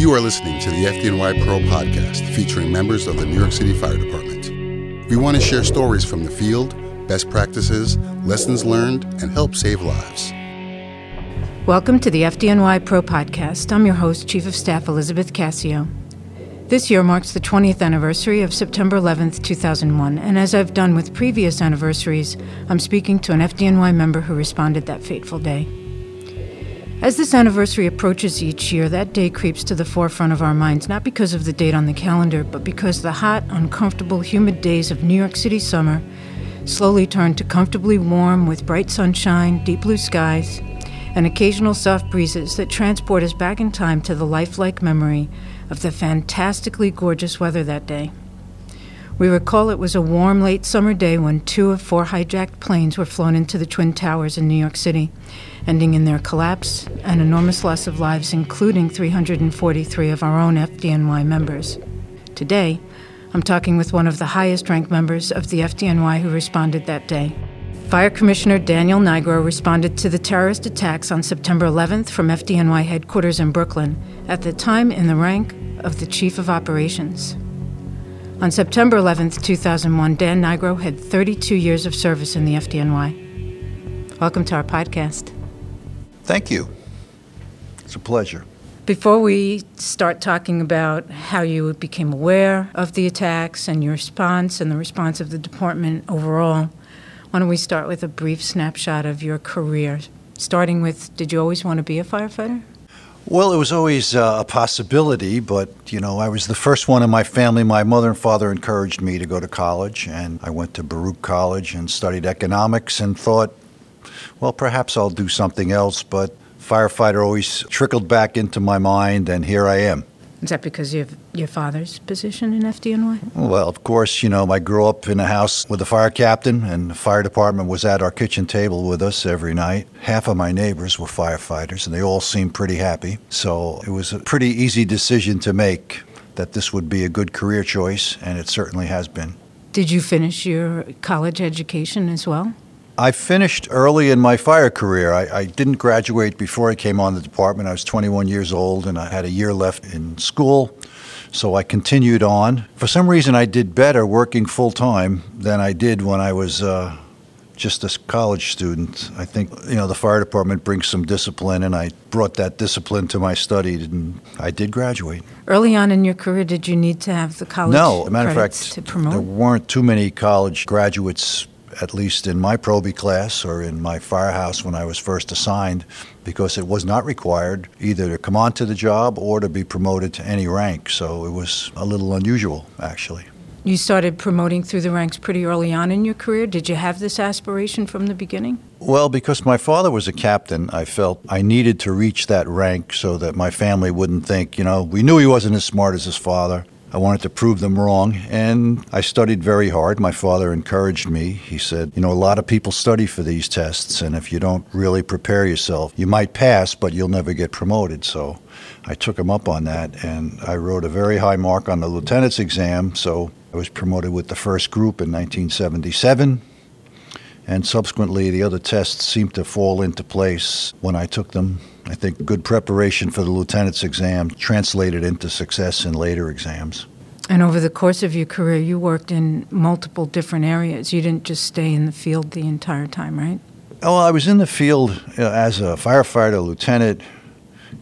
You are listening to the FDNY Pro podcast featuring members of the New York City Fire Department. We want to share stories from the field, best practices, lessons learned, and help save lives. Welcome to the FDNY Pro podcast. I'm your host, Chief of Staff Elizabeth Cassio. This year marks the 20th anniversary of September 11th, 2001, and as I've done with previous anniversaries, I'm speaking to an FDNY member who responded that fateful day. As this anniversary approaches each year, that day creeps to the forefront of our minds, not because of the date on the calendar, but because the hot, uncomfortable, humid days of New York City summer slowly turn to comfortably warm with bright sunshine, deep blue skies, and occasional soft breezes that transport us back in time to the lifelike memory of the fantastically gorgeous weather that day. We recall it was a warm late summer day when two of four hijacked planes were flown into the Twin Towers in New York City, ending in their collapse and enormous loss of lives, including 343 of our own FDNY members. Today, I'm talking with one of the highest ranked members of the FDNY who responded that day. Fire Commissioner Daniel Nigro responded to the terrorist attacks on September 11th from FDNY headquarters in Brooklyn, at the time in the rank of the Chief of Operations. On September 11th, 2001, Dan Nigro had 32 years of service in the FDNY. Welcome to our podcast. Thank you. It's a pleasure. Before we start talking about how you became aware of the attacks and your response and the response of the department overall, why don't we start with a brief snapshot of your career? Starting with, did you always want to be a firefighter? Well, it was always uh, a possibility, but you know, I was the first one in my family. My mother and father encouraged me to go to college, and I went to Baruch College and studied economics and thought, well, perhaps I'll do something else, but firefighter always trickled back into my mind, and here I am. Is that because of your father's position in FDNY? Well, of course, you know, I grew up in a house with a fire captain, and the fire department was at our kitchen table with us every night. Half of my neighbors were firefighters, and they all seemed pretty happy. So it was a pretty easy decision to make that this would be a good career choice, and it certainly has been. Did you finish your college education as well? I finished early in my fire career. I, I, didn't graduate before I came on the department. I was 21 years old and I had a year left in school. So I continued on. For some reason, I did better working full time than I did when I was uh, just a college student. I think, you know, the fire department brings some discipline, and I brought that discipline to my study, and I did graduate. Early on in your career, did you need to have the college No, as a matter of fact, there weren't too many college graduates at least in my Proby class or in my firehouse when I was first assigned, because it was not required either to come onto the job or to be promoted to any rank. So it was a little unusual, actually. You started promoting through the ranks pretty early on in your career. Did you have this aspiration from the beginning? Well, because my father was a captain, I felt I needed to reach that rank so that my family wouldn't think, you know, we knew he wasn't as smart as his father. I wanted to prove them wrong, and I studied very hard. My father encouraged me. He said, You know, a lot of people study for these tests, and if you don't really prepare yourself, you might pass, but you'll never get promoted. So I took him up on that, and I wrote a very high mark on the lieutenant's exam. So I was promoted with the first group in 1977. And subsequently, the other tests seemed to fall into place when I took them I think good preparation for the lieutenant's exam translated into success in later exams. And over the course of your career, you worked in multiple different areas. You didn't just stay in the field the entire time, right? Oh, I was in the field uh, as a firefighter, lieutenant,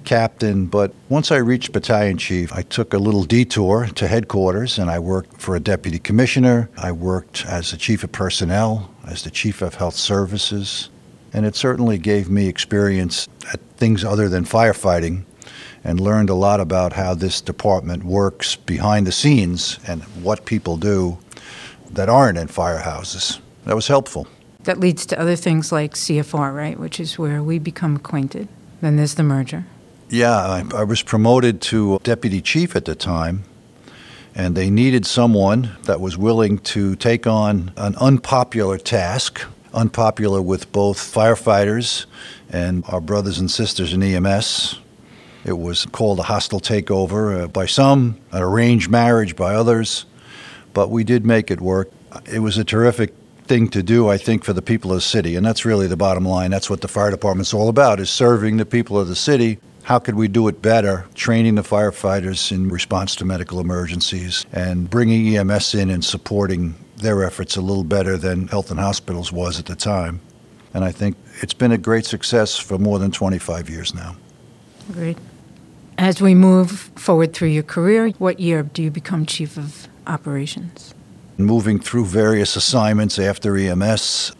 captain, but once I reached battalion chief, I took a little detour to headquarters and I worked for a deputy commissioner. I worked as the chief of personnel, as the chief of health services, and it certainly gave me experience at things other than firefighting and learned a lot about how this department works behind the scenes and what people do that aren't in firehouses. That was helpful. That leads to other things like CFR, right, which is where we become acquainted. Then there's the merger. Yeah, I, I was promoted to deputy chief at the time, and they needed someone that was willing to take on an unpopular task unpopular with both firefighters and our brothers and sisters in EMS. It was called a hostile takeover uh, by some, an arranged marriage by others, but we did make it work. It was a terrific thing to do, I think, for the people of the city, and that's really the bottom line. That's what the fire department's all about: is serving the people of the city. how could we do it better, training the firefighters in response to medical emergencies and bringing EMS in and supporting their efforts a little better than Health and Hospitals was at the time. And I think it's been a great success for more than 25 years now. Great. As we move forward through your career, what year do you become Chief of Operations? Moving through various assignments after EMS,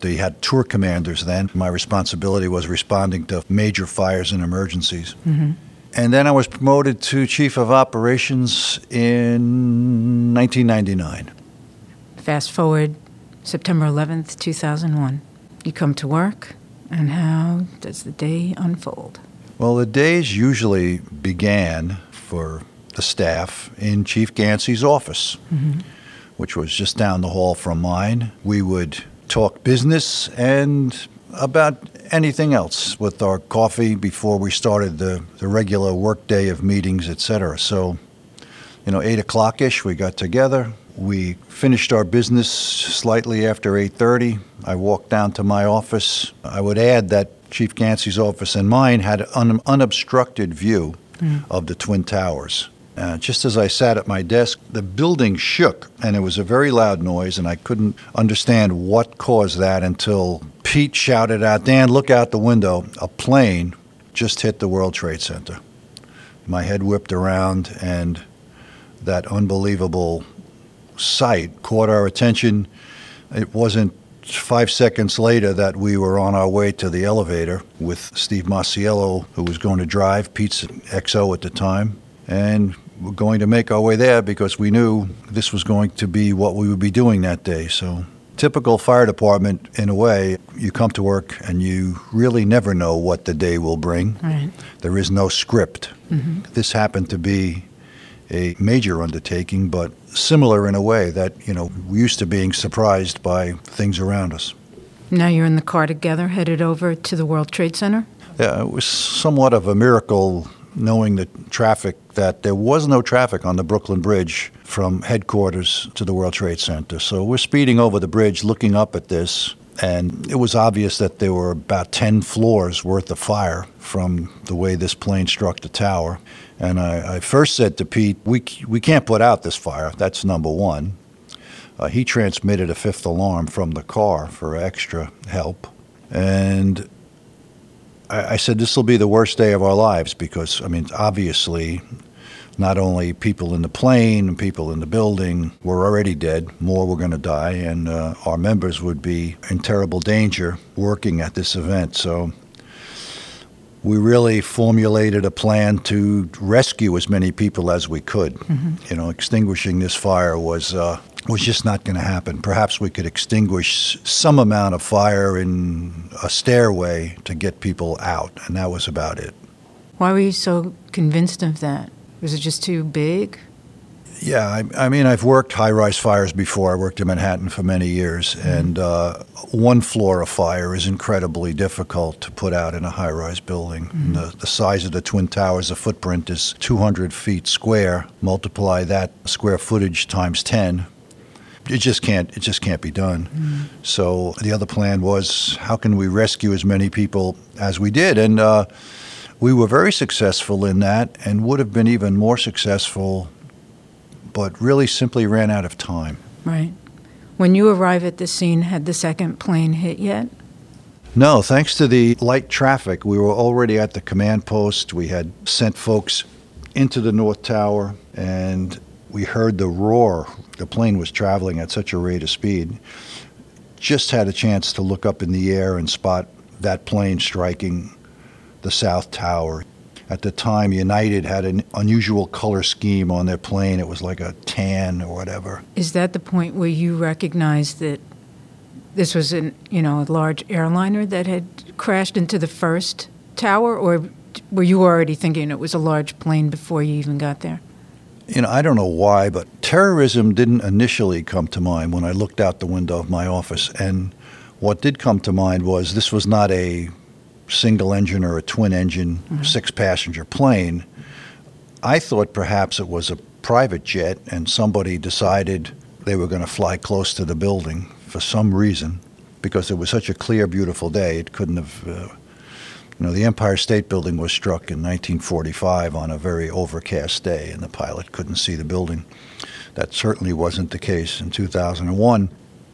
they had tour commanders then. My responsibility was responding to major fires and emergencies. Mm-hmm. And then I was promoted to Chief of Operations in 1999. Fast forward September 11th, 2001. You come to work, and how does the day unfold? Well, the days usually began for the staff in Chief Ganci's office, mm-hmm. which was just down the hall from mine. We would talk business and about anything else with our coffee before we started the, the regular workday of meetings, etc. So, you know, eight o'clock ish, we got together. We finished our business slightly after 8:30. I walked down to my office. I would add that Chief Ganci's office and mine had an unobstructed view mm. of the Twin Towers. Uh, just as I sat at my desk, the building shook, and it was a very loud noise, and I couldn't understand what caused that until Pete shouted out, Dan, look out the window. A plane just hit the World Trade Center. My head whipped around, and that unbelievable sight caught our attention. It wasn't five seconds later that we were on our way to the elevator with Steve Masiello, who was going to drive Pete's XO at the time. And we're going to make our way there because we knew this was going to be what we would be doing that day. So, typical fire department, in a way, you come to work and you really never know what the day will bring. Right. There is no script. Mm-hmm. This happened to be a major undertaking, but similar in a way that, you know, we're used to being surprised by things around us. Now you're in the car together, headed over to the World Trade Center? Yeah, it was somewhat of a miracle knowing the traffic that there was no traffic on the Brooklyn Bridge from headquarters to the World Trade Center. So we're speeding over the bridge looking up at this, and it was obvious that there were about 10 floors worth of fire from the way this plane struck the tower. And I, I first said to Pete, we, we can't put out this fire. That's number one. Uh, he transmitted a fifth alarm from the car for extra help. And I, I said, this will be the worst day of our lives because, I mean, obviously, not only people in the plane and people in the building were already dead, more were going to die, and uh, our members would be in terrible danger working at this event. So we really formulated a plan to rescue as many people as we could. Mm-hmm. You know, extinguishing this fire was uh, was just not going to happen. Perhaps we could extinguish some amount of fire in a stairway to get people out, and that was about it. Why were you so convinced of that? Was it just too big? Yeah, I, I, mean, I've worked high rise fires before. I worked in Manhattan for many years, mm-hmm. and uh, one floor of fire is incredibly difficult to put out in a high rise building. Mm-hmm. The, the, size of the Twin Towers, the footprint is 200 feet square. Multiply that square footage times 10. It just can't. It just can't be done. Mm-hmm. So the other plan was, how can we rescue as many people as we did? And uh, we were very successful in that, and would have been even more successful but really simply ran out of time. Right. When you arrive at the scene, had the second plane hit yet? No, thanks to the light traffic, we were already at the command post. We had sent folks into the North Tower, and we heard the roar. The plane was traveling at such a rate of speed. Just had a chance to look up in the air and spot that plane striking the South Tower. At the time, United had an unusual color scheme on their plane. It was like a tan or whatever. Is that the point where you recognized that this was an you know a large airliner that had crashed into the first tower, or were you already thinking it was a large plane before you even got there? You know, I don't know why, but terrorism didn't initially come to mind when I looked out the window of my office. And what did come to mind was this was not a single engine or a twin engine, mm-hmm. six passenger plane. I thought perhaps it was a private jet and somebody decided they were going to fly close to the building for some reason because it was such a clear, beautiful day. It couldn't have. Uh, You know, the Empire State Building was struck in 1945 on a very overcast day, and the pilot couldn't see the building. That certainly wasn't the case in 2001.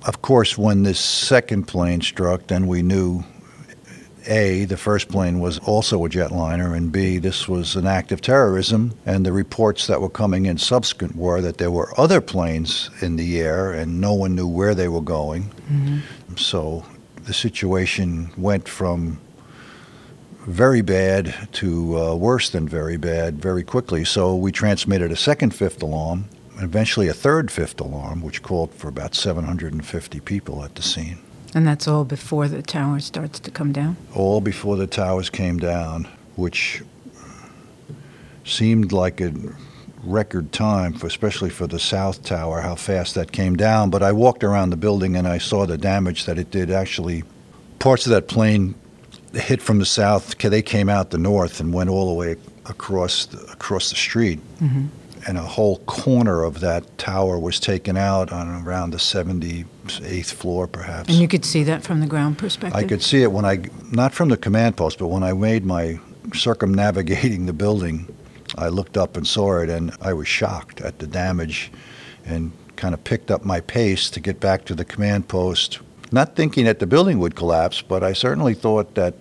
Of course, when this second plane struck, then we knew a, the first plane was also a jetliner, and B, this was an act of terrorism. And the reports that were coming in subsequent were that there were other planes in the air and no one knew where they were going. Mm-hmm. So the situation went from very bad to uh, worse than very bad very quickly. So we transmitted a second fifth alarm, and eventually a third fifth alarm, which called for about 750 people at the scene. And that's all before the tower starts to come down? All before the towers came down, which seemed like a record time, for, especially for the South Tower, how fast that came down. But I walked around the building and I saw the damage that it did. Actually, parts of that plane hit from the south. They came out the north and went all the way across the, across the street. Mm-hmm and a whole corner of that tower was taken out on around the 78th floor, perhaps. And you could see that from the ground perspective? I could see it when I, not from the command post, but when I made my circumnavigating the building, I looked up and saw it, and I was shocked at the damage and kind of picked up my pace to get back to the command post. Not thinking that the building would collapse, but I certainly thought that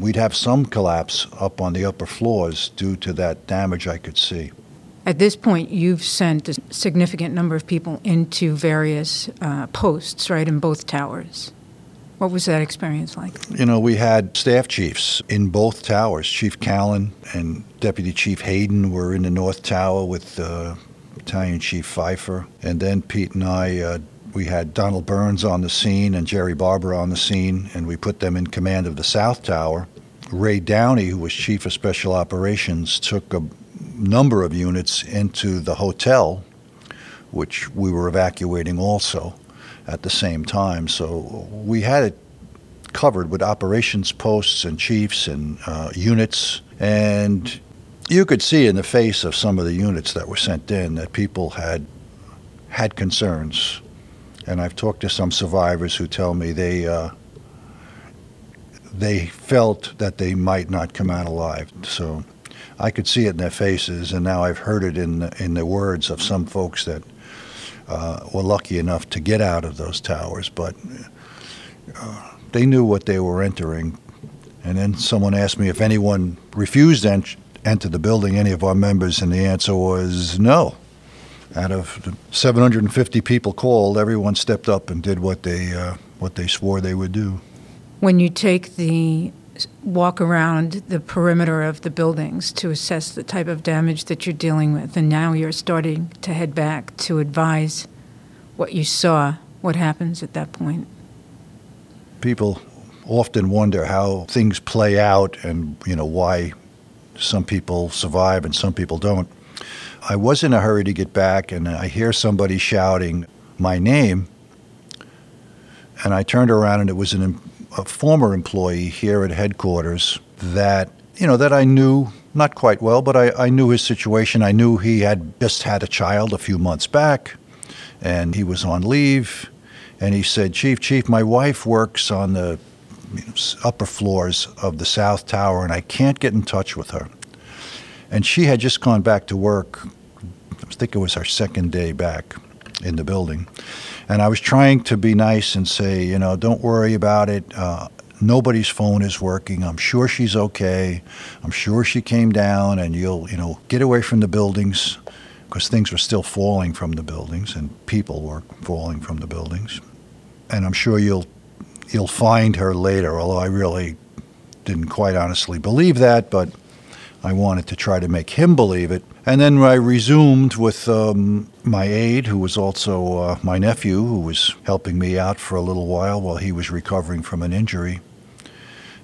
we'd have some collapse up on the upper floors due to that damage I could see. At this point, you've sent a significant number of people into various uh, posts, right, in both towers. What was that experience like? You know, we had staff chiefs in both towers. Chief Callan and Deputy Chief Hayden were in the North Tower with uh, Battalion Chief Pfeifer. And then Pete and I, uh, we had Donald Burns on the scene and Jerry Barber on the scene, and we put them in command of the South Tower. Ray Downey, who was Chief of Special Operations, took a number of units into the hotel, which we were evacuating also at the same time. So we had it covered with operations posts and chiefs and uh, units. And you could see in the face of some of the units that were sent in that people had had concerns. And I've talked to some survivors who tell me they uh, they felt that they might not come out alive. So I could see it in their faces, and now I've heard it in the, in the words of some folks that uh, were lucky enough to get out of those towers, but uh, they knew what they were entering. And then someone asked me if anyone refused to ent- enter the building, any of our members, and the answer was no. Out of the 750 people called, everyone stepped up and did what they uh, what they swore they would do. When you take the walk around the perimeter of the buildings to assess the type of damage that you're dealing with. And now you're starting to head back to advise what you saw. What happens at that point? People often wonder how things play out and, you know, why some people survive and some people don't. I was in a hurry to get back, and I hear somebody shouting my name, and I turned around, and it was an a former employee here at headquarters that you know that I knew not quite well, but I, I knew his situation. I knew he had just had a child a few months back, and he was on leave. And he said, "Chief, Chief, my wife works on the upper floors of the South Tower, and I can't get in touch with her." And she had just gone back to work. I think it was her second day back in the building. And I was trying to be nice and say, you know, don't worry about it. Uh, nobody's phone is working. I'm sure she's okay. I'm sure she came down, and you'll, you know, get away from the buildings because things were still falling from the buildings and people were falling from the buildings. And I'm sure you'll you'll find her later. Although I really didn't quite honestly believe that, but I wanted to try to make him believe it. And then I resumed with um, my aide, who was also uh, my nephew, who was helping me out for a little while while he was recovering from an injury,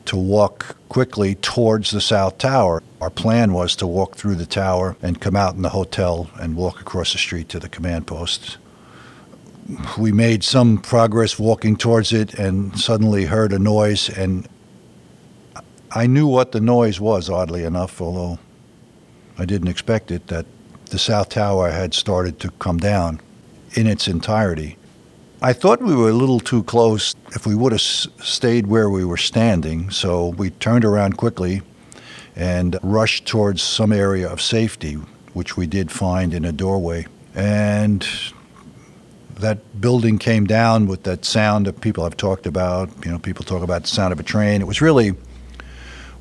to walk quickly towards the South Tower. Our plan was to walk through the tower and come out in the hotel and walk across the street to the command post. We made some progress walking towards it and suddenly heard a noise, and I knew what the noise was, oddly enough, although I didn't expect it, that the South Tower had started to come down in its entirety. I thought we were a little too close if we would have stayed where we were standing, so we turned around quickly and rushed towards some area of safety, which we did find in a doorway. And that building came down with that sound that people have talked about. You know, people talk about the sound of a train. It was really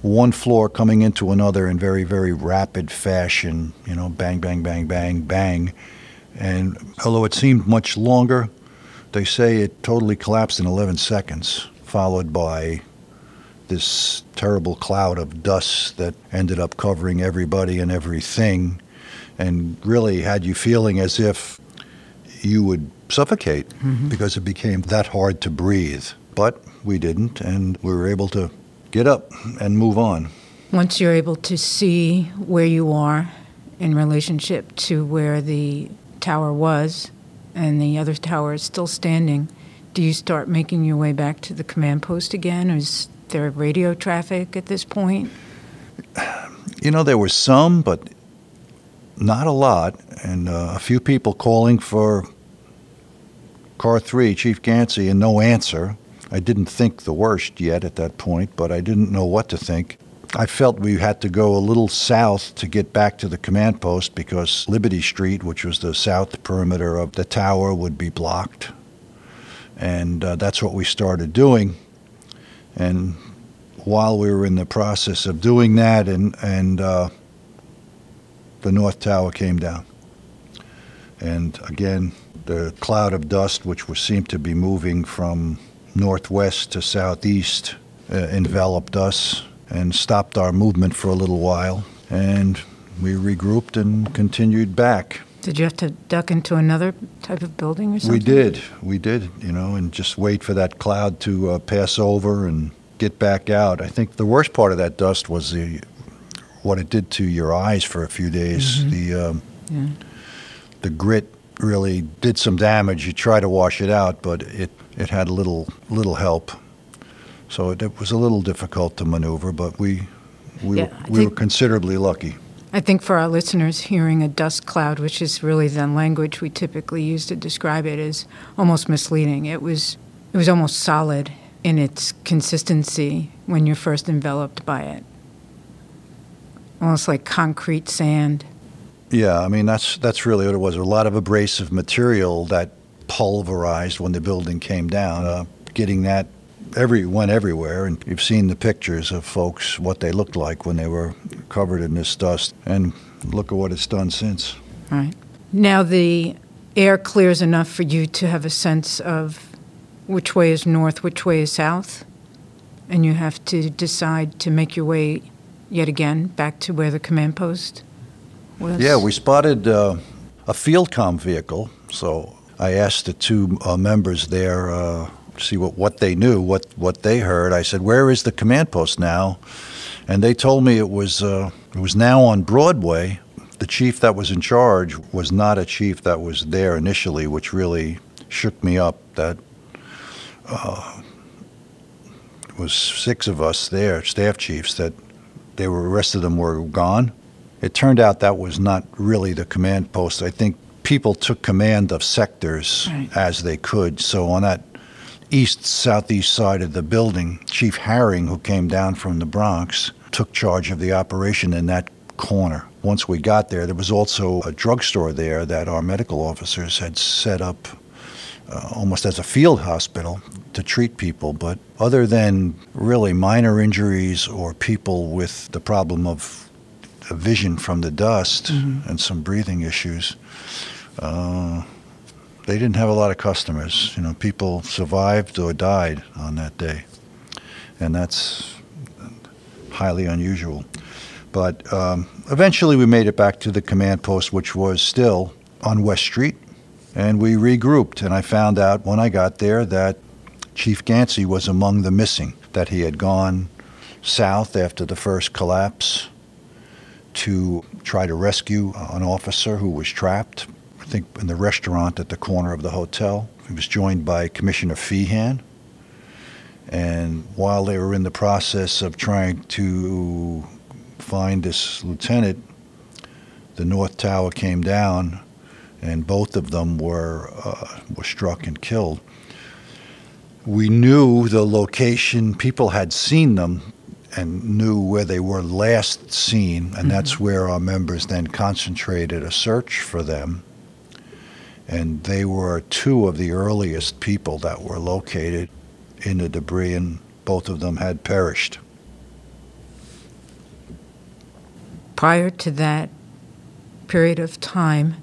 one floor coming into another in very, very rapid fashion. You know, bang, bang, bang, bang, bang. And although it seemed much longer, they say it totally collapsed in 11 seconds, followed by this terrible cloud of dust that ended up covering everybody and everything, and really had you feeling as if you would suffocate mm-hmm. because it became that hard to breathe. But we didn't, and we were able to get up and move on. Once you're able to see where you are in relationship to where the tower was and the other tower is still standing, do you start making your way back to the command post again? Is there radio traffic at this point? You know, there was some, but not a lot, and uh, a few people calling for car three, Chief Ganci, and no answer. I didn't think the worst yet at that point, but I didn't know what to think. I felt we had to go a little south to get back to the command post because Liberty Street, which was the south perimeter of the tower, would be blocked. And uh, that's what we started doing. And while we were in the process of doing that, and, and uh, the North Tower came down. And again, the cloud of dust, which was, seemed to be moving from northwest to southeast, uh, enveloped us and stopped our movement for a little while. And we regrouped and continued back. Did you have to duck into another type of building or something? We did. We did, you know, and just wait for that cloud to uh, pass over and get back out. I think the worst part of that dust was the what it did to your eyes for a few days. The um, Yeah. the grit really did some damage. You try to wash it out, but it it had a little little help. So it, it was a little difficult to maneuver, but we we Yeah, we were considerably lucky. I think for our listeners, hearing a dust cloud, which is really the language we typically use to describe it, is almost misleading. It was it was almost solid in its consistency when you're first enveloped by it, almost like concrete sand. Yeah, I mean that's that's really what it was. A lot of abrasive material that pulverized when the building came down. Uh, getting that every went everywhere, and you've seen the pictures of folks what they looked like when they were covered in this dust. And look at what it's done since. Right. Now the air clears enough for you to have a sense of which way is north, which way is south, and you have to decide to make your way yet again back to where the command post Yeah, we spotted uh, a field com vehicle. So I asked the two uh, members there uh, to see what, what they knew, what, what they heard. I said, "Where is the command post now?" And they told me it was uh, it was now on Broadway. The chief that was in charge was not a chief that was there initially, which really shook me up. That uh, was six of us there, staff chiefs. That they were, the rest of them were gone. It turned out that was not really the command post. I think people took command of sectors Right. as they could. So on that east southeast side of the building, Chief Herring, who came down from the Bronx, took charge of the operation in that corner. Once we got there, there was also a drugstore there that our medical officers had set up uh, almost as a field hospital to treat people. But other than really minor injuries or people with the problem of vision from the dust and some breathing issues, uh, they didn't have a lot of customers. You know, people survived or died on that day, and that's highly unusual. But um, eventually, we made it back to the command post, which was still on West Street, and we regrouped. And I found out when I got there that Chief Ganci was among the missing, that he had gone south after the first collapse to try to rescue an officer who was trapped, I think in the restaurant at the corner of the hotel. He was joined by Commissioner Feehan. And while they were in the process of trying to find this lieutenant, the North Tower came down and both of them were uh, were struck and killed. We knew the location; people had seen them and knew where they were last seen, and mm-hmm. that's where our members then concentrated a search for them. And they were two of the earliest people that were located in the debris, and both of them had perished. Prior to that period of time,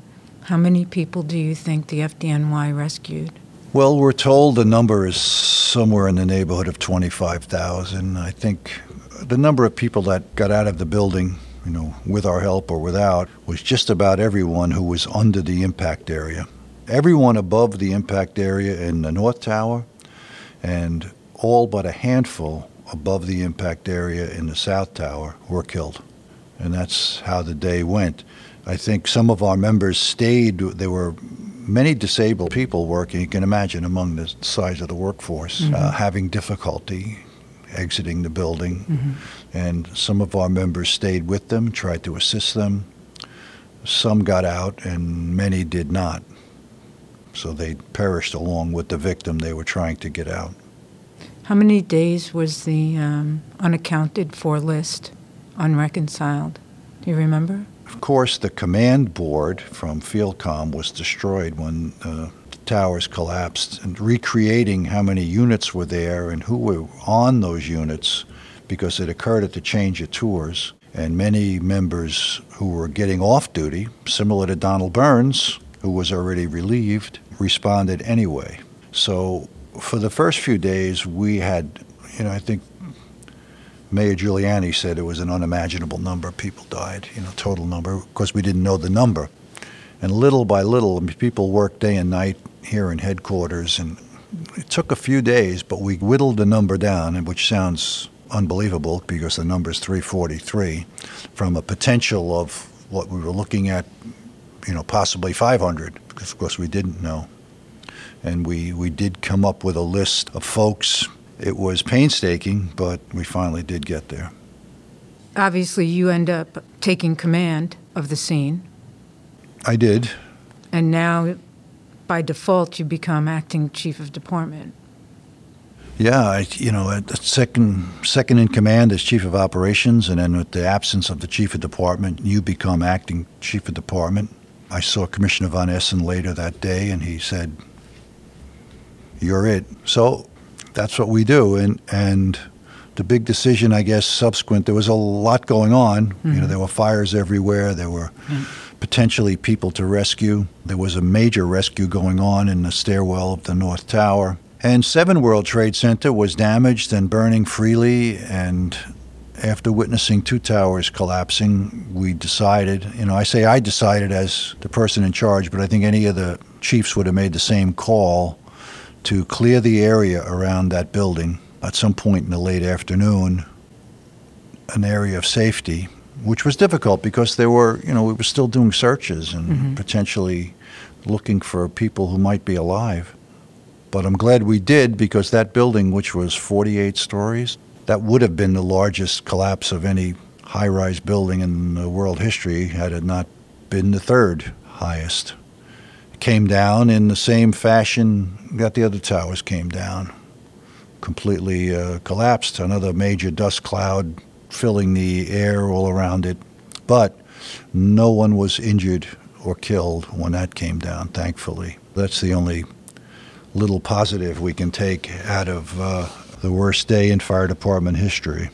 how many people do you think the FDNY rescued? Well, we're told the number is somewhere in the neighborhood of 25,000. I think the number of people that got out of the building, you know, with our help or without, was just about everyone who was under the impact area. Everyone above the impact area in the North Tower, and all but a handful above the impact area in the South Tower were killed. And that's how the day went. I think some of our members stayed. There were many disabled people working. You can imagine among the size of the workforce mm-hmm. uh, having difficulty exiting the building. Mm-hmm. And some of our members stayed with them, tried to assist them. Some got out, and many did not. So they perished along with the victim they were trying to get out. How many days was the um, unaccounted for list unreconciled? Do you remember? Of course, the command board from Fieldcom was destroyed when uh, towers collapsed and recreating how many units were there and who were on those units because it occurred at the change of tours. And many members who were getting off duty, similar to Donald Burns, who was already relieved, responded anyway. So for the first few days, we had, you know, I think Mayor Giuliani said it was an unimaginable number of people died, you know, total number, of course we didn't know the number. And little by little, people worked day and night here in headquarters, and it took a few days, but we whittled the number down, which sounds unbelievable because the number is 343, from a potential of what we were looking at, you know, possibly 500, because of course we didn't know. And we, we did come up with a list of folks. It was painstaking, but we finally did get there. Obviously, you end up taking command of the scene. I did. And now by default you become acting chief of department. Yeah, I, you know, second second in command as chief of operations, and then with the absence of the chief of department, you become acting chief of department. I saw Commissioner Von Essen later that day, and he said, "You're it." So that's what we do, and and the big decision, I guess, subsequent. There was a lot going on. Mm-hmm. You know, mm-hmm. there were fires everywhere. There were. Mm-hmm potentially people to rescue. There was a major rescue going on in the stairwell of the North Tower. And 7 World Trade Center was damaged and burning freely. And after witnessing two towers collapsing, we decided, you know, I say I decided as the person in charge, but I think any of the chiefs would have made the same call to clear the area around that building at some point in the late afternoon, an area of safety which was difficult because there were, you know, we were still doing searches and mm-hmm. potentially looking for people who might be alive. But I'm glad we did because that building, which was 48 stories, that would have been the largest collapse of any high rise building in the world history had it not been the third highest. It came down in the same fashion that the other towers came down, completely uh, collapsed. Another major dust cloud filling the air all around it. But no one was injured or killed when that came down, thankfully. That's the only little positive we can take out of uh, the worst day in fire department history.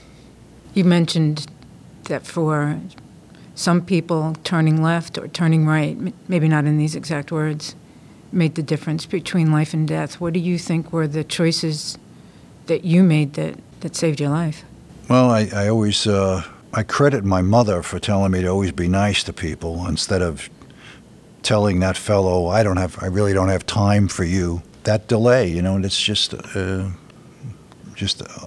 You mentioned that for some people, turning left or turning right, maybe not in these exact words, made the difference between life and death. What do you think were the choices that you made that, that saved your life? Well, I, I always uh, I credit my mother for telling me to always be nice to people instead of telling that fellow I don't have I really don't have time for you. That delay, you know, and it's just uh, just uh,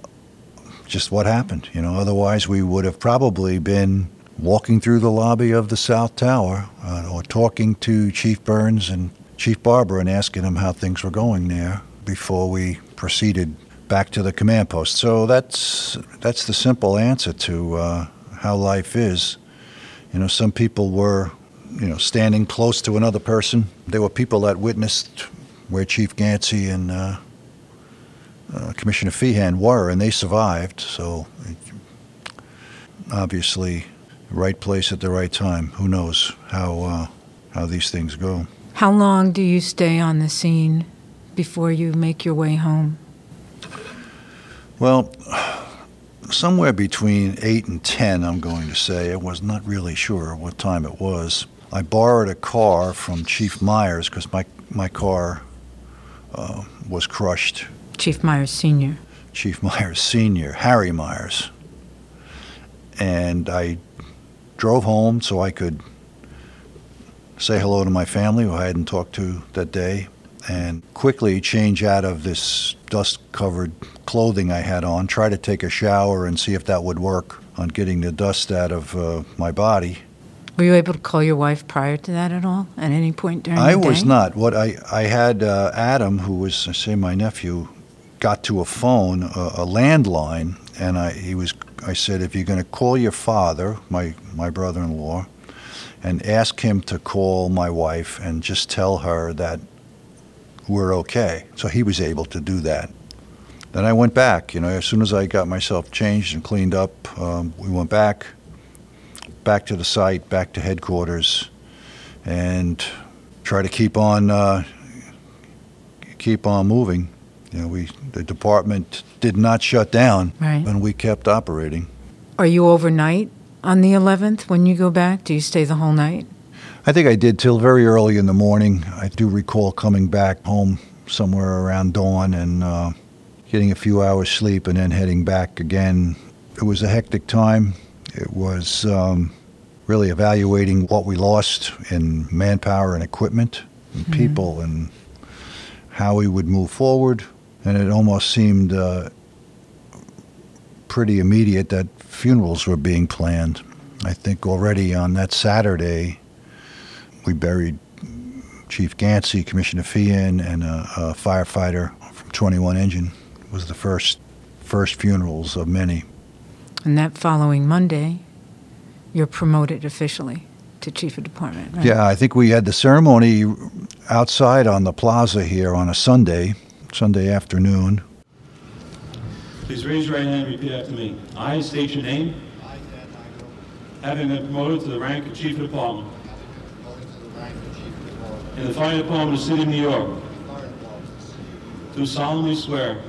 just what happened. You know, otherwise we would have probably been walking through the lobby of the South Tower uh, or talking to Chief Burns and Chief Barber and asking them how things were going there before we proceeded back to the command post. So that's that's the simple answer to uh, how life is. You know, some people were you know, standing close to another person. There were people that witnessed where Chief Ganci and uh, uh, Commissioner Feehan were, and they survived. So, obviously, right place at the right time. Who knows how uh, how these things go? How long do you stay on the scene before you make your way home? Well, somewhere between 8 and 10, I'm going to say. I was not really sure what time it was. I borrowed a car from Chief Myers because my, my car uh, was crushed. Chief Myers Sr. Chief Myers Sr., Harry Myers. And I drove home so I could say hello to my family who I hadn't talked to that day and quickly change out of this dust covered clothing I had on, try to take a shower and see if that would work on getting the dust out of uh, my body. Were you able to call your wife prior to that at all, at any point during I the day? I was not. What I, I had uh, Adam, who was, I say, my nephew, got to a phone, a, a landline, and I, he was, I said, if you're going to call your father, my, my brother in law, and ask him to call my wife and just tell her that we're okay. So he was able to do that. Then I went back. You know, as soon as I got myself changed and cleaned up, um, we went back, back to the site, back to headquarters, and try to keep on, uh, keep on moving. You know, we the department did not shut down, Right. and we kept operating. Are you overnight on the 11th when you go back? Do you stay the whole night? I think I did till very early in the morning. I do recall coming back home somewhere around dawn and uh, getting a few hours sleep and then heading back again. It was a hectic time. It was um, really evaluating what we lost in manpower and equipment and people and how we would move forward. And it almost seemed uh, pretty immediate that funerals were being planned. I think already on that Saturday, we buried Chief Ganci, Commissioner Feehan, and a, a firefighter from 21 Engine. It was the first first funerals of many. And that following Monday, you're promoted officially to chief of department, right? Yeah, I think we had the ceremony outside on the plaza here on a Sunday, Sunday afternoon. Please raise your right hand and repeat after me. I state your name. i Having been promoted to the rank of Chief of Department in the Fire Department of the City of New York, do solemnly swear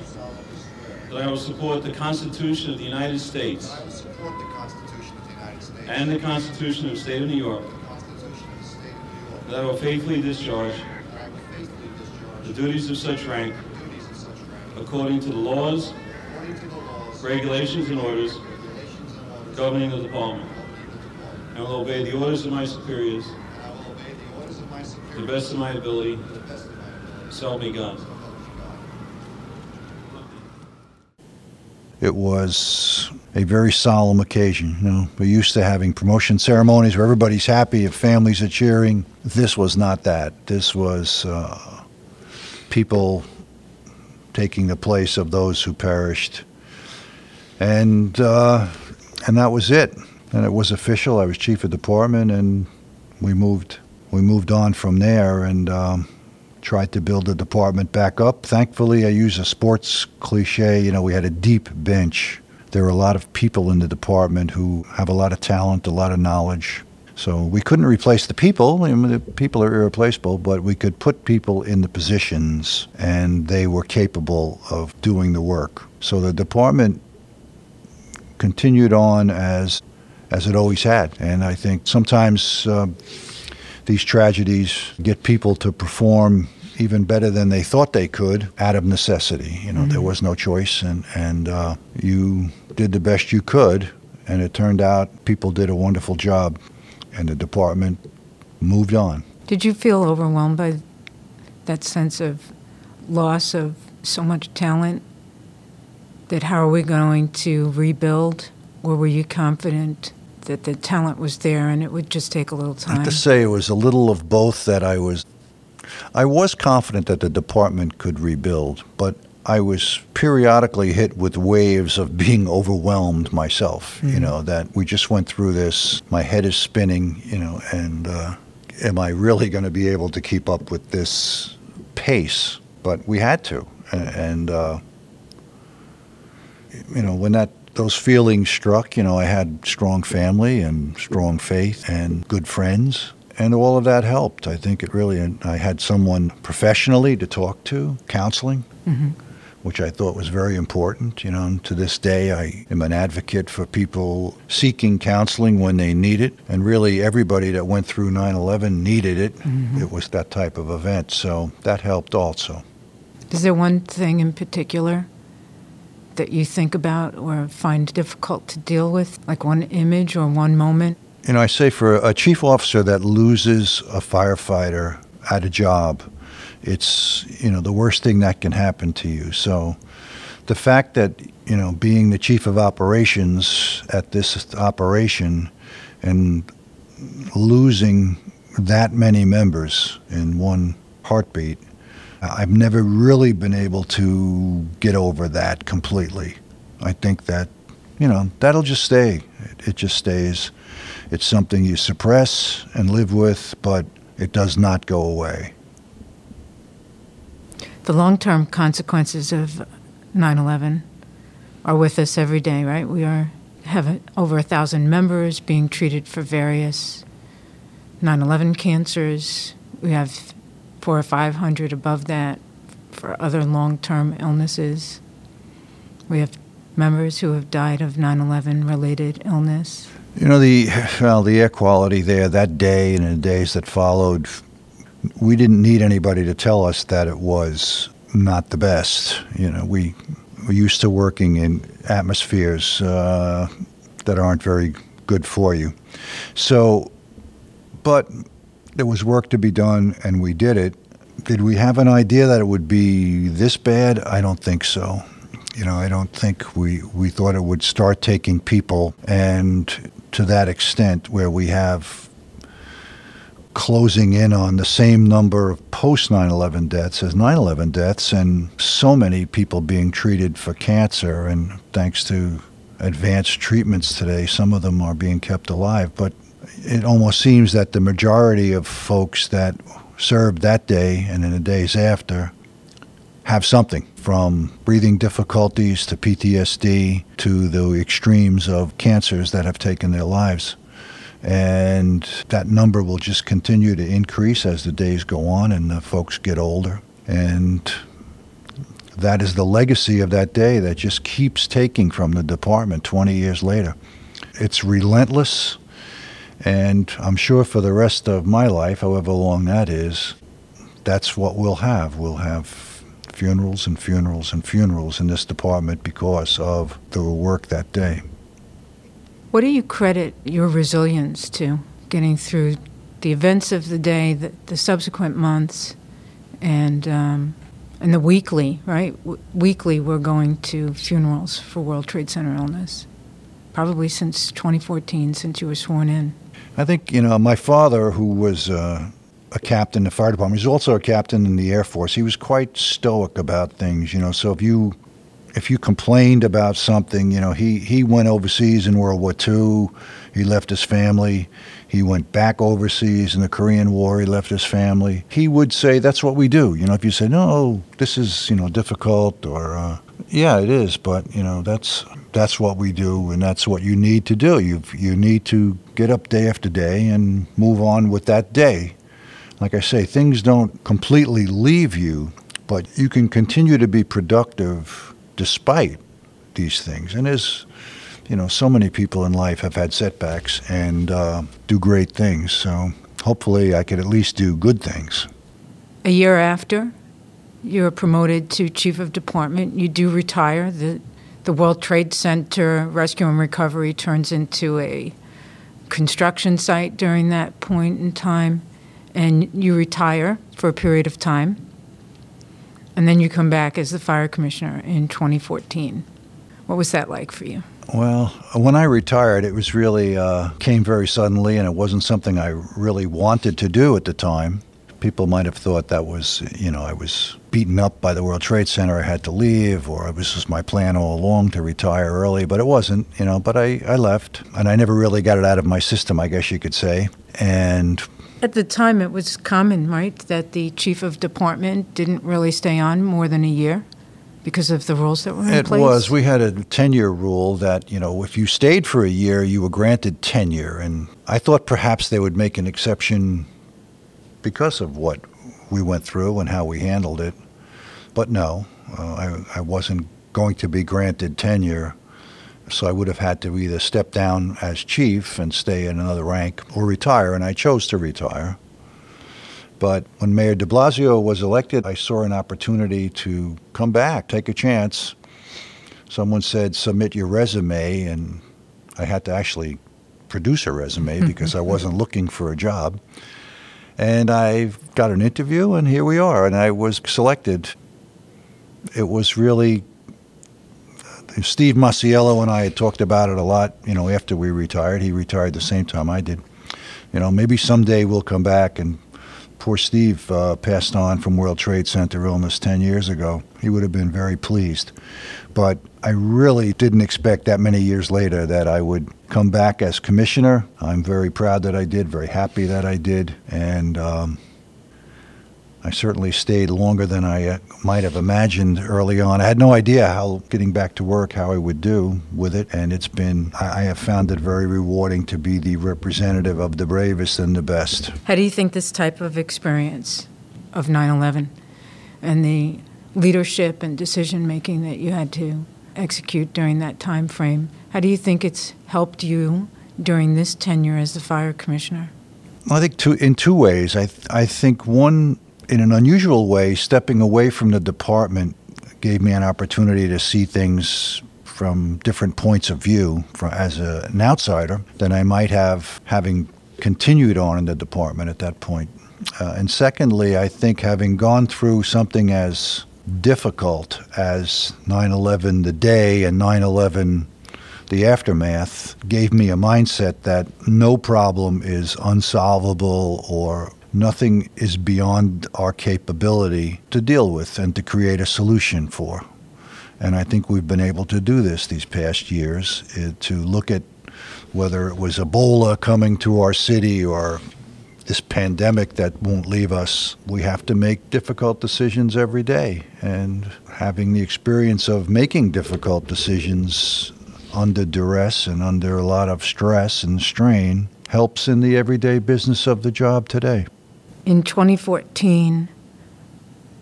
that I will support the Constitution of the United States I will support the Constitution of the United States and the Constitution of the State of New York, the Constitution of the State of New York, that I will faithfully discharge I will faithfully discharge the duties of such rank the duties of such rank according to the laws, according to the laws, regulations, and orders regulations, and orders governing the department, and will obey the orders of my superiors and I will obey the orders of my to the superiors best of my ability, to the best of my ability. so help me God. It was a very solemn occasion. You know, we're used to having promotion ceremonies where everybody's happy families are cheering. This was not that. This was uh, people taking the place of those who perished, and uh, and that was it. And it was official. I was chief of department, and we moved we moved on from there. And um, tried to build the department back up. Thankfully, I use a sports cliche. You know, we had a deep bench. There were a lot of people in the department who have a lot of talent, a lot of knowledge. So we couldn't replace the people. I mean, the people are irreplaceable, but we could put people in the positions, and they were capable of doing the work. So the department continued on as as it always had. And I think sometimes uh, these tragedies get people to perform even better than they thought they could out of necessity. You know, there was no choice, and and uh, you did the best you could, and it turned out people did a wonderful job, and the department moved on. Did you feel overwhelmed by that sense of loss of so much talent? That how are we going to rebuild? Or were you confident that the talent was there and it would just take a little time. I have to say it was a little of both that I was I was confident that the department could rebuild, but I was periodically hit with waves of being overwhelmed myself, you know, that we just went through this, my head is spinning, you know, and uh, am I really going to be able to keep up with this pace? But we had to, and uh, you know when that those feelings struck, you know, I had strong family and strong faith and good friends, and all of that helped. I think it really. And I had someone professionally to talk to, counseling. Mm-hmm. Which I thought was very important. You know, and to this day, I am an advocate for people seeking counseling when they need it. And really, everybody that went through 9 11 needed it. Mm-hmm. It was that type of event. So that helped also. Is there one thing in particular that you think about or find difficult to deal with, like one image or one moment? You know, I say for a chief officer that loses a firefighter at a job, it's, you know, the worst thing that can happen to you. So the fact that, you know, being the chief of operations at this operation and losing that many members in one heartbeat, I've never really been able to get over that completely. I think that, you know, that'll just stay. It, it just stays. It's something you suppress and live with, but it does not go away. The long term consequences of 9 11 are with us every day, right? We are have over a thousand members being treated for various 9 11 cancers. We have four or 500 above that for other long term illnesses. We have members who have died of 9 11 related illness. You know, the, well, the air quality there that day and in the days that followed, we didn't need anybody to tell us that it was not the best. You know, we, we're used to working in atmospheres uh, that aren't very good for you. So, but there was work to be done, and we did it. Did we have an idea that it would be this bad? I don't think so. You know, I don't think we, we thought it would start taking people and to that extent where we have closing in on the same number of post 9 11 deaths as 9 11 deaths, and so many people being treated for cancer. And thanks to advanced treatments today, some of them are being kept alive. But it almost seems that the majority of folks that served that day and in the days after have something from breathing difficulties to PTSD to the extremes of cancers that have taken their lives. And that number will just continue to increase as the days go on and the folks get older. And that is the legacy of that day that just keeps taking from the department 20 years later. It's relentless. And I'm sure for the rest of my life, however long that is, that's what we'll have. We'll have funerals and funerals and funerals in this department because of the work that day. What do you credit your resilience to, getting through the events of the day, the, the subsequent months, and um, and the weekly, right? W- weekly, we're going to funerals for World Trade Center illness, probably since 2014, since you were sworn in. I think you know my father, who was uh, a captain in the fire department. He was also a captain in the Air Force. He was quite stoic about things, you know. So if you if you complained about something, you know, he, he went overseas in World War II. He left his family. He went back overseas in the Korean War. He left his family. He would say, "That's what we do." You know, if you say, "No, this is you know difficult," or uh, "Yeah, it is," but you know, that's that's what we do, and that's what you need to do. You you need to get up day after day and move on with that day like I say, things don't completely leave you, but you can continue to be productive despite these things. And as you know, so many people in life have had setbacks and uh, do great things. So hopefully I could at least do good things. A year after you're promoted to chief of department, you do retire. The, the World Trade Center Rescue and Recovery turns into a construction site during that point in time and you retire for a period of time, and then you come back as the fire commissioner in 2014. What was that like for you? Well, when I retired, it was really uh, came very suddenly, and it wasn't something I really wanted to do at the time. People might have thought that was, you know, I was beaten up by the World Trade Center. I had to leave, or this was my plan all along to retire early, but it wasn't, you know. But I, I left, and I never really got it out of my system, I guess you could say. And At the time, it was common, right, that the chief of department didn't really stay on more than a year because of the rules that were in It place? It was. We had a tenure rule that, you know, if you stayed for a year, you were granted tenure. And I thought perhaps they would make an exception because of what we went through and how we handled it. But no, uh, I, I wasn't going to be granted tenure. So I would have had to either step down as chief and stay in another rank or retire. And I chose to retire. But when Mayor de Blasio was elected, I saw an opportunity to come back, take a chance. Someone said, submit your resume, and I had to actually produce a resume because I wasn't looking for a job. And I got an interview, and here we are, and I was selected. It was really Steve Mosiello and I had talked about it a lot, you know, after we retired. He retired the same time I did. You know, maybe someday we'll come back and poor Steve uh, passed on from World Trade Center illness 10 years ago. He would have been very pleased. But I really didn't expect that many years later that I would come back as commissioner. I'm very proud that I did, very happy that I did. And um, I certainly stayed longer than I uh, might have imagined early on. I had no idea how getting back to work, how I would do with it, and it's been, I I have found it very rewarding to be the representative of the bravest and the best. How do you think this type of experience of 9 11 and the leadership and decision making that you had to execute during that time frame, how do you think it's helped you during this tenure as the fire commissioner? I think two, in two ways. I, th- I think one, in an unusual way, stepping away from the department gave me an opportunity to see things from different points of view for, as a, an outsider than I might have having continued on in the department at that point. Uh, and secondly, I think having gone through something as difficult as 9 11 the day and 9 11 the aftermath gave me a mindset that no problem is unsolvable or nothing is beyond our capability to deal with and to create a solution for. And I think we've been able to do this these past years uh, to look at whether it was Ebola coming to our city or this pandemic that won't leave us. We have to make difficult decisions every day. And having the experience of making difficult decisions under duress and under a lot of stress and strain helps in the everyday business of the job today. In 2014,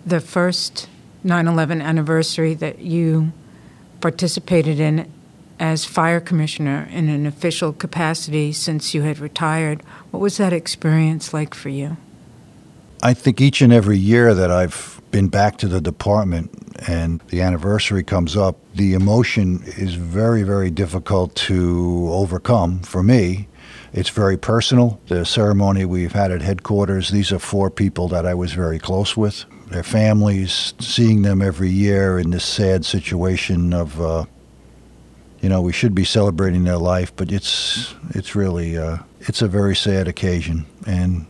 the first 9 11 anniversary that you participated in as fire commissioner in an official capacity since you had retired, what was that experience like for you? I think each and every year that I've been back to the department and the anniversary comes up, the emotion is very, very difficult to overcome for me. It's very personal. The ceremony we've had at headquarters, these are four people that I was very close with. Their families, seeing them every year in this sad situation of, uh, you know, we should be celebrating their life, but it's it's really uh, it's a very sad occasion, and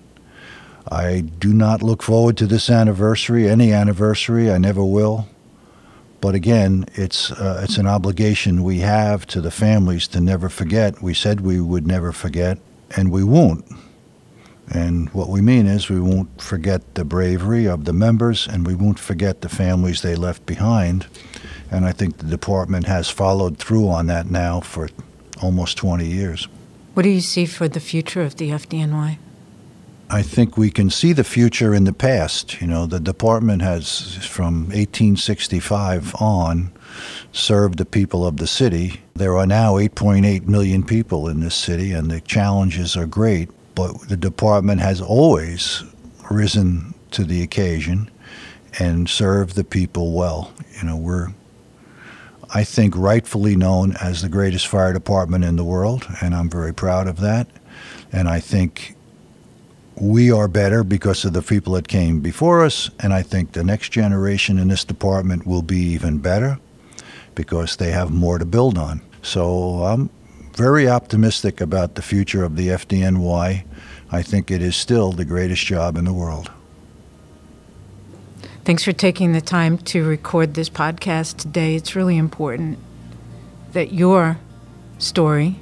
I do not look forward to this anniversary, any anniversary. I never will. But again, it's uh, it's an obligation we have to the families to never forget. We said we would never forget, and we won't. And what we mean is we won't forget the bravery of the members, and we won't forget the families they left behind. And I think the department has followed through on that now for almost 20 years. What do you see for the future of the FDNY? I think we can see the future in the past. You know, the department has, from 1865 on, served the people of the city. There are now 8.8 million people in this city, and the challenges are great. But the department has always risen to the occasion and served the people well. You know, we're, I think, rightfully known as the greatest fire department in the world, and I'm very proud of that. And I think we are better because of the people that came before us, and I think the next generation in this department will be even better because they have more to build on. So I'm very optimistic about the future of the FDNY. I think it is still the greatest job in the world. Thanks for taking the time to record this podcast today. It's really important that your story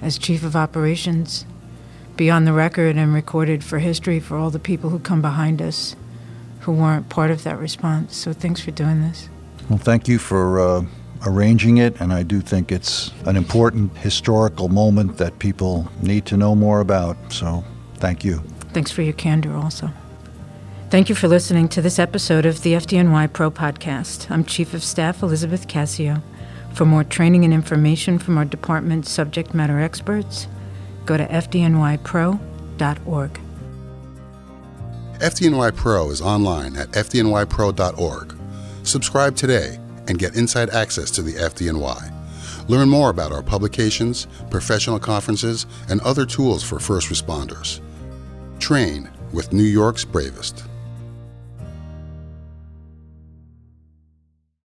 as Chief of Operations be on the record and recorded for history for all the people who come behind us who weren't part of that response. So thanks for doing this. Well, thank you for uh, arranging it, and I do think it's an important historical moment that people need to know more about. So thank you. Thanks for your candor also. Thank you for listening to this episode of the FDNY Pro Podcast. I'm Chief of Staff Elizabeth Cassio. For more training and information from our department's subject matter experts, go to fdnypro.org. FDNY Pro is online at fdnypro.org. Subscribe today and get inside access to the FDNY. Learn more about our publications, professional conferences, and other tools for first responders. Train with New York's bravest.